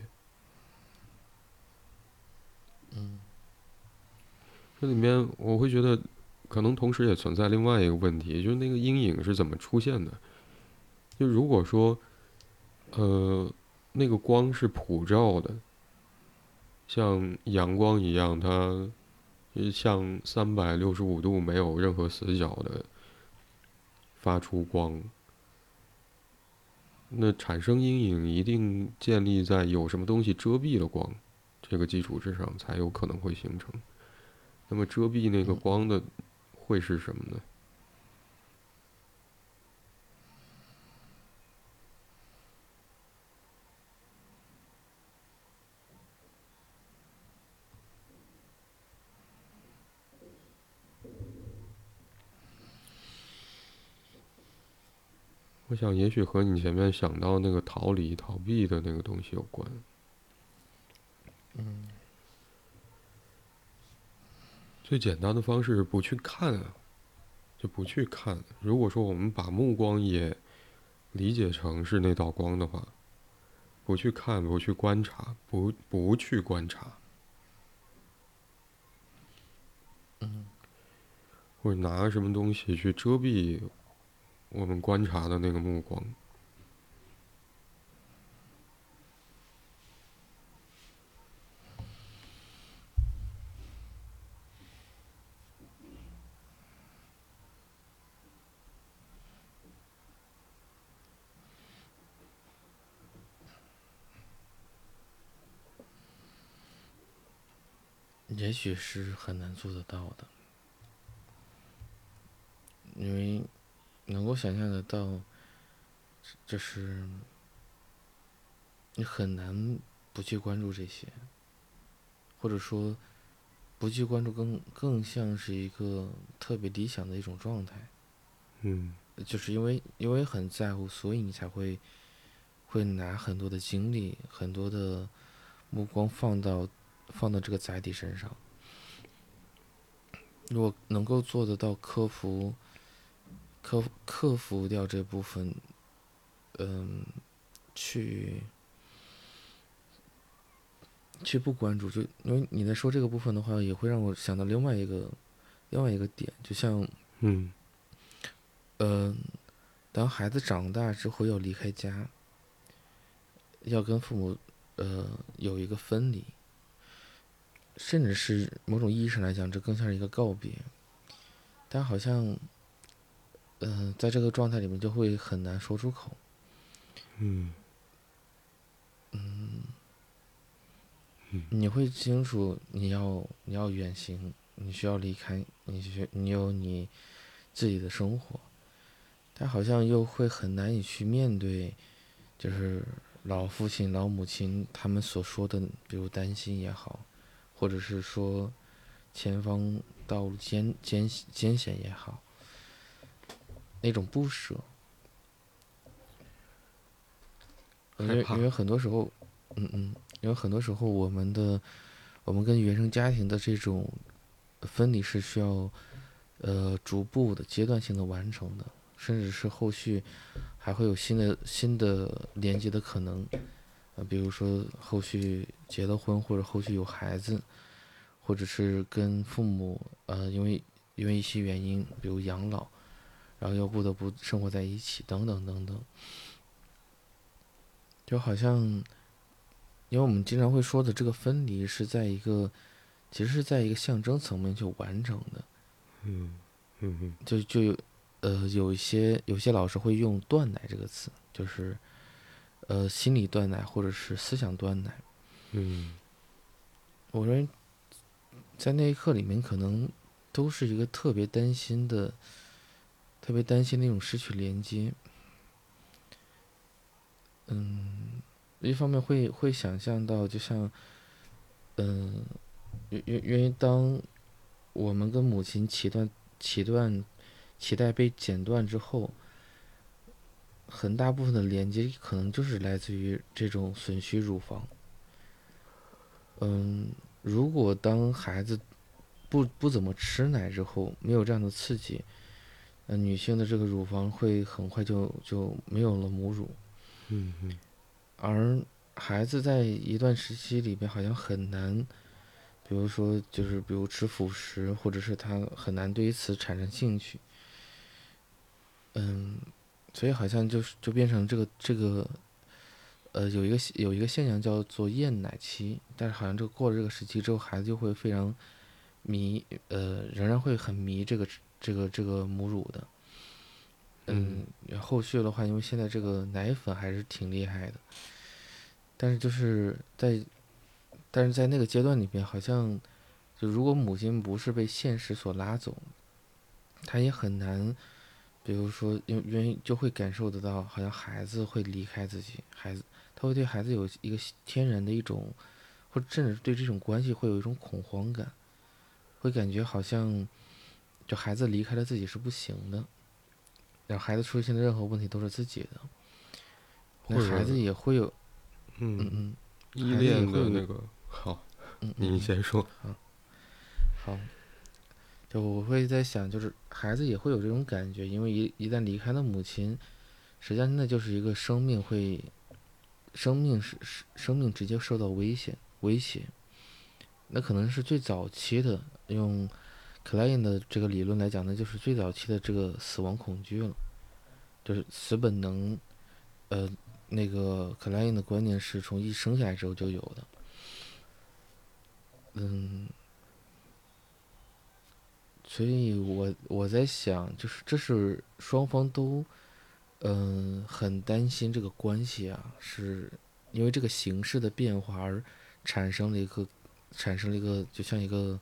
嗯，
这里面我会觉得，可能同时也存在另外一个问题，就是那个阴影是怎么出现的？就如果说。呃，那个光是普照的，像阳光一样，它像三百六十五度没有任何死角的发出光。那产生阴影一定建立在有什么东西遮蔽了光这个基础之上，才有可能会形成。那么遮蔽那个光的会是什么呢？我想，也许和你前面想到那个逃离、逃避的那个东西有关。
嗯。
最简单的方式是，不去看啊，就不去看。如果说我们把目光也理解成是那道光的话，不去看，不去观察，不不去观察，
嗯，
或者拿什么东西去遮蔽。我们观察的那个目光，
也许是很难做得到的，因为。能够想象得到，就是你很难不去关注这些，或者说不去关注，更更像是一个特别理想的一种状态。
嗯，
就是因为因为很在乎，所以你才会会拿很多的精力、很多的目光放到放到这个载体身上。如果能够做得到克服。克克服掉这部分，嗯，去去不关注，就因为你在说这个部分的话，也会让我想到另外一个另外一个点，就像
嗯，
嗯，当孩子长大之后要离开家，要跟父母呃有一个分离，甚至是某种意义上来讲，这更像是一个告别，但好像。嗯，在这个状态里面就会很难说出口。
嗯。
嗯，
嗯。
你会清楚你要你要远行，你需要离开，你需你有你自己的生活，但好像又会很难以去面对，就是老父亲、老母亲他们所说的，比如担心也好，或者是说前方道路艰艰艰险也好，那种不舍。因为因为很多时候，嗯嗯，因为很多时候我们的我们跟原生家庭的这种分离是需要呃逐步的阶段性的完成的，甚至是后续还会有新的新的连接的可能，呃，比如说后续结了婚或者后续有孩子，或者是跟父母呃因为因为一些原因，比如养老，然后又不得不生活在一起，等等等等。就好像，因为我们经常会说的这个分离是在一个，其实是在一个象征层面去完成的，
嗯嗯嗯
就就有，呃，有一些有些老师会用“断奶”这个词，就是，呃，心理断奶或者是思想断奶。
嗯
我认为，在那一刻里面，可能都是一个特别担心的，特别担心那种失去连接。嗯，一方面会会想象到，就像，嗯，因因因为当我们跟母亲脐断脐断脐带被剪断之后，很大部分的连接可能就是来自于这种吮吸乳房。嗯，如果当孩子不不怎么吃奶之后，没有这样的刺激，呃，女性的这个乳房会很快就就没有了母乳，
嗯嗯
而孩子在一段时期里边好像很难，比如说就是比如吃辅食，或者是他很难对于此产生兴趣。嗯，所以好像就是就变成这个这个，呃，有一个有一个现象叫做厌奶期，但是好像这个过了这个时期之后，孩子就会非常迷，呃，仍然会很迷这个这个这个母乳的。嗯，后续的话，因为现在这个奶粉还是挺厉害的，但是就是在，但是在那个阶段里面，好像就如果母亲不是被现实所拉走，她也很难，比如说，因为因为就会感受得到，好像孩子会离开自己，孩子他会对孩子有一个天然的一种，或者甚至对这种关系会有一种恐慌感，会感觉好像，就孩子离开了自己是不行的。然后孩子出现的任何问题都是自己的，那孩子也会有，嗯
嗯，
嗯
依恋的那个好，
嗯，
你
嗯
先说。
好，就我会在想，就是孩子也会有这种感觉，因为一一旦离开了母亲，实际上那就是一个生命会，生命是是生命直接受到危险威胁，那可能是最早期的用克莱因的这个理论来讲呢，就是最早期的这个死亡恐惧了，就是死本能，呃，那个克莱因的观念是从一生下来之后就有的，嗯。所以我我在想，就是这是双方都，嗯、很担心这个关系啊，是因为这个形势的变化而产生了一个，产生了一个就像一个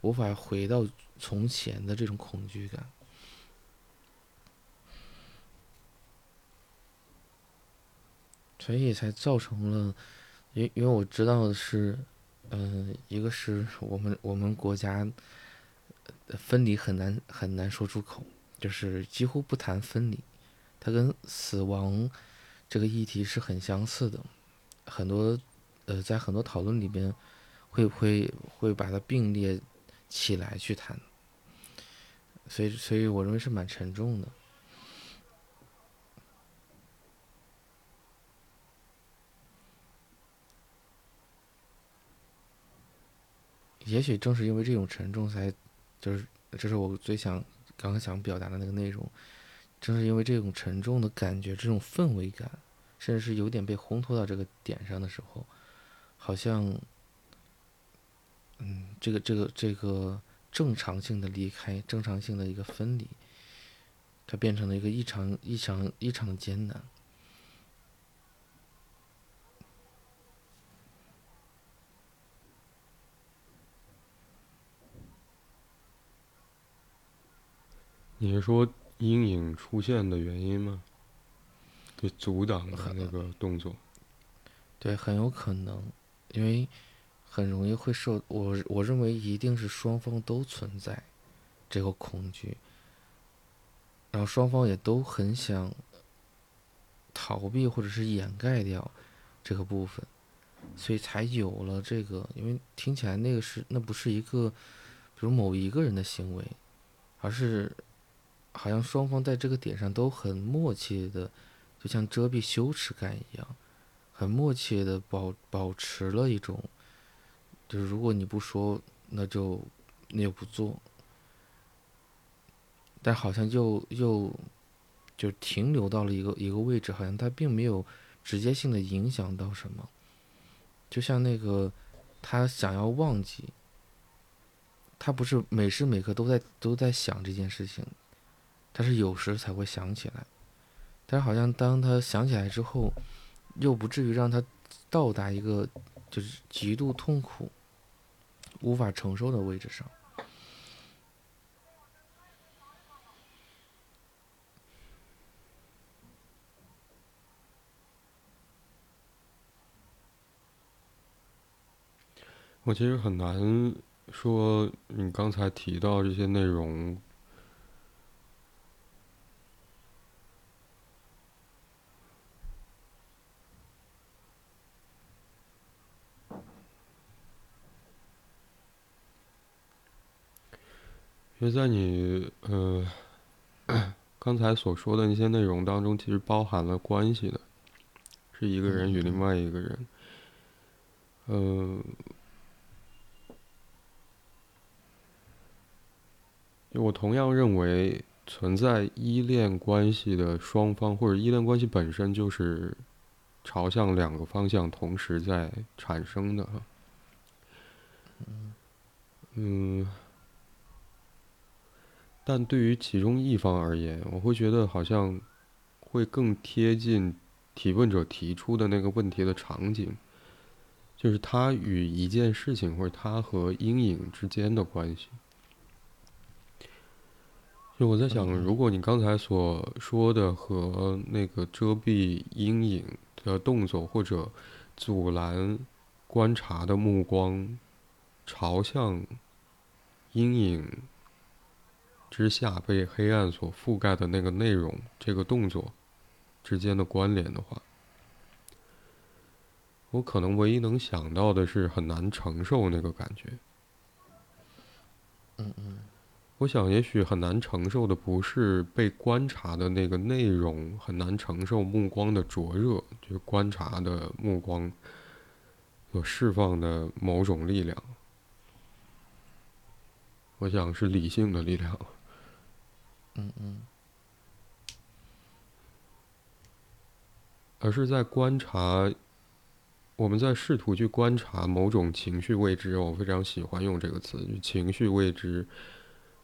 无法回到从前的这种恐惧感。所以才造成了，因因为我知道的是，嗯、一个是我们我们国家分离很难很难说出口，就是几乎不谈分离，它跟死亡这个议题是很相似的，很多呃在很多讨论里边会不会会把它并列起来去谈，所以所以我认为是蛮沉重的。也许正是因为这种沉重，才就是这是我最想刚刚想表达的那个内容。正是因为这种沉重的感觉，这种氛围感，甚至是有点被烘托到这个点上的时候，好像，嗯，这个这个这个正常性的离开，正常性的一个分离，它变成了一个异常、异常、异常艰难。
你是说阴影出现的原因吗？就阻挡的那个动作？
对，很有可能，因为很容易会受我我认为一定是双方都存在这个恐惧，然后双方也都很想逃避或者是掩盖掉这个部分，所以才有了这个。因为听起来那个是那不是一个，比如某一个人的行为，而是好像双方在这个点上都很默契的，就像遮蔽羞耻感一样。很默契的保保持了一种，就是如果你不说，那就那就不做，但好像又又就停留到了一个一个位置，好像他并没有直接性的影响到什么，就像那个他想要忘记，他不是每时每刻都在都在想这件事情，他是有时才会想起来，但是好像当他想起来之后。又不至于让他到达一个就是极度痛苦、无法承受的位置上。
我其实很难说，你刚才提到这些内容。因为在你呃 [CLEARS THROAT] 刚才所说的那些内容当中，其实包含了关系的，是一个人与另外一个人。嗯，我同样认为，存在依恋关系的双方，或者依恋关系本身就是朝向两个方向同时在产生的。嗯。但对于其中一方而言，我会觉得好像会更贴近提问者提出的那个问题的场景，就是他与一件事情或者他和阴影之间的关系。就我在想，如果你刚才所说的和那个遮蔽阴影的动作，或者阻拦观察的目光朝向阴影。之下被黑暗所覆盖的那个内容，这个动作之间的关联的话，我可能唯一能想到的是很难承受那个感觉。
嗯嗯，
我想也许很难承受的不是被观察的那个内容，很难承受目光的灼热，就是观察的目光所释放的某种力量。我想是理性的力量。
嗯嗯，
而是在观察，我们在试图去观察某种情绪未知。我非常喜欢用这个词，情绪未知，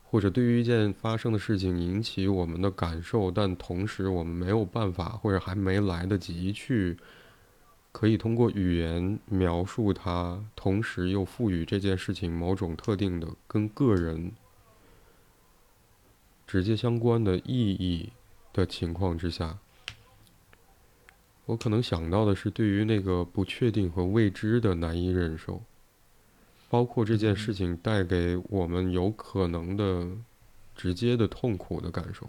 或者对于一件发生的事情引起我们的感受，但同时我们没有办法，或者还没来得及去，可以通过语言描述它，同时又赋予这件事情某种特定的跟个人。直接相关的意义的情况之下，我可能想到的是对于那个不确定和未知的难以忍受，包括这件事情带给我们有可能的直接的痛苦的感受。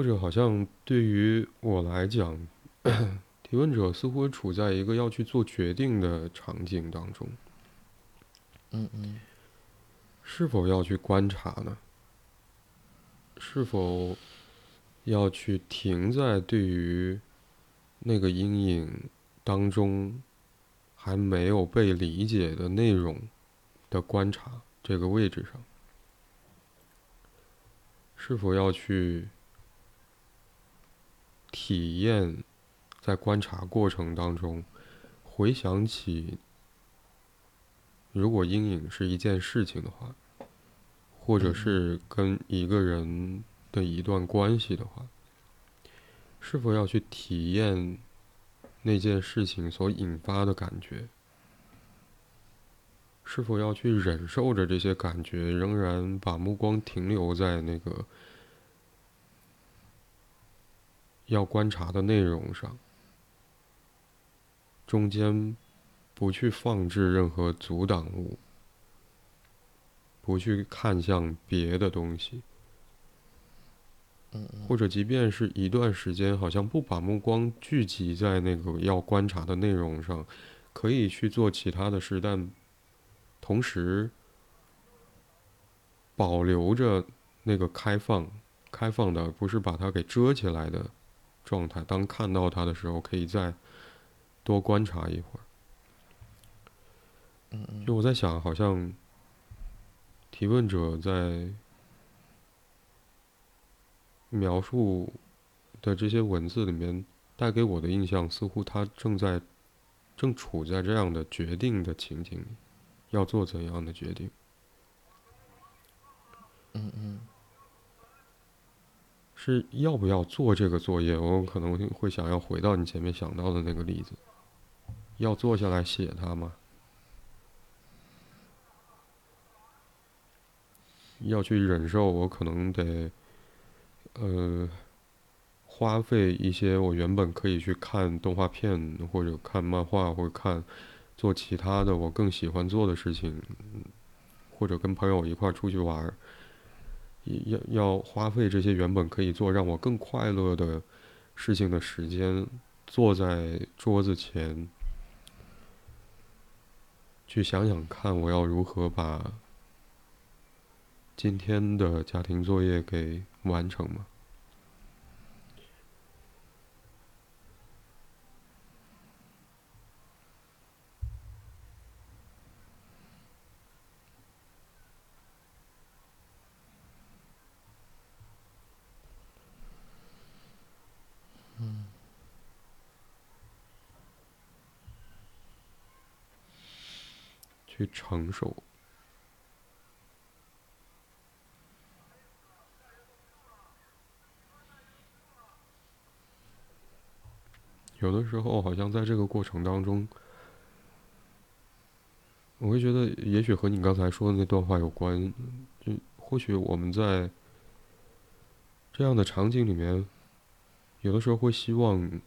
或者好像对于我来讲，[CLEARS THROAT] 提问者似乎处在一个要去做决定的场景当中。
嗯嗯，
是否要去观察呢？是否要去停在对于那个阴影当中还没有被理解的内容的观察这个位置上，是否要去体验在观察过程当中回想起，如果阴影是一件事情的话，或者是跟一个人的一段关系的话。是否要去体验那件事情所引发的感觉？是否要去忍受着这些感觉，仍然把目光停留在那个要观察的内容上，中间不去放置任何阻挡物，不去看向别的东西？或者，即便是一段时间，好像不把目光聚集在那个要观察的内容上，可以去做其他的事，但同时保留着那个开放、开放的，不是把它给遮起来的状态。当看到它的时候，可以再多观察一会儿。就我在想，好像提问者在。描述的这些文字里面带给我的印象，似乎他正在正处在这样的决定的情景里，要做怎样的决定？
嗯嗯，
是要不要做这个作业？我可能会想要回到你前面想到的那个例子，要坐下来写它吗？要去忍受？我可能得。呃，花费一些我原本可以去看动画片或者看漫画或者看做其他的我更喜欢做的事情，或者跟朋友一块出去玩儿，要要花费这些原本可以做让我更快乐的事情的时间，坐在桌子前，去想想看我要如何把今天的家庭作业给。完成吗？
嗯，
去承受。有的时候，好像在这个过程当中，我会觉得，也许和你刚才说的那段话有关。就或许我们在这样的场景里面，有的时候会希望，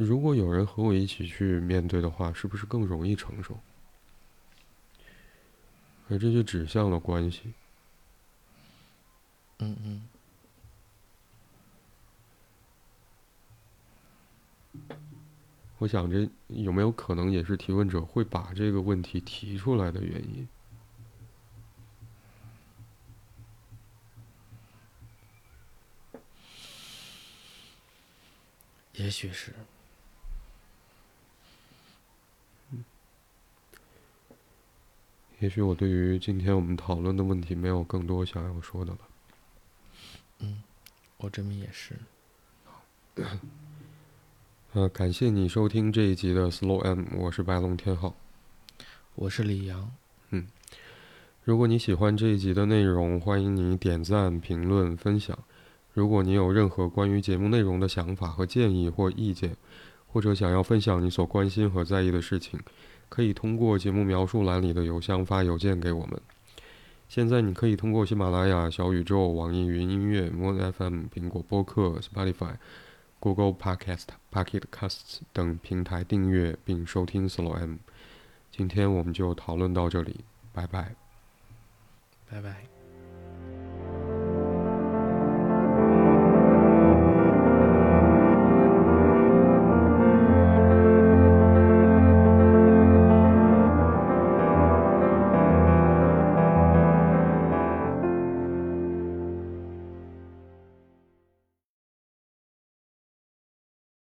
如果有人和我一起去面对的话，是不是更容易承受？而这就指向了关系。
嗯嗯，
我想这有没有可能也是提问者会把这个问题提出来的原因？
也许是。
也许我对于今天我们讨论的问题没有更多想要说的了。
嗯，我这边也是。
呃，感谢你收听这一集的 Slow M，我是白龙天浩，
我是李阳。
嗯，如果你喜欢这一集的内容，欢迎你点赞、评论、分享。如果你有任何关于节目内容的想法和建议或意见，或者想要分享你所关心和在意的事情。可以通过节目描述栏里的邮箱发邮件给我们。现在你可以通过喜马拉雅、小宇宙、网易云音乐、Moon FM、苹果播客、Spotify、Google Podcast、Pocket Casts 等平台订阅并收听 Slow M。今天我们就讨论到这里，拜拜。
拜拜。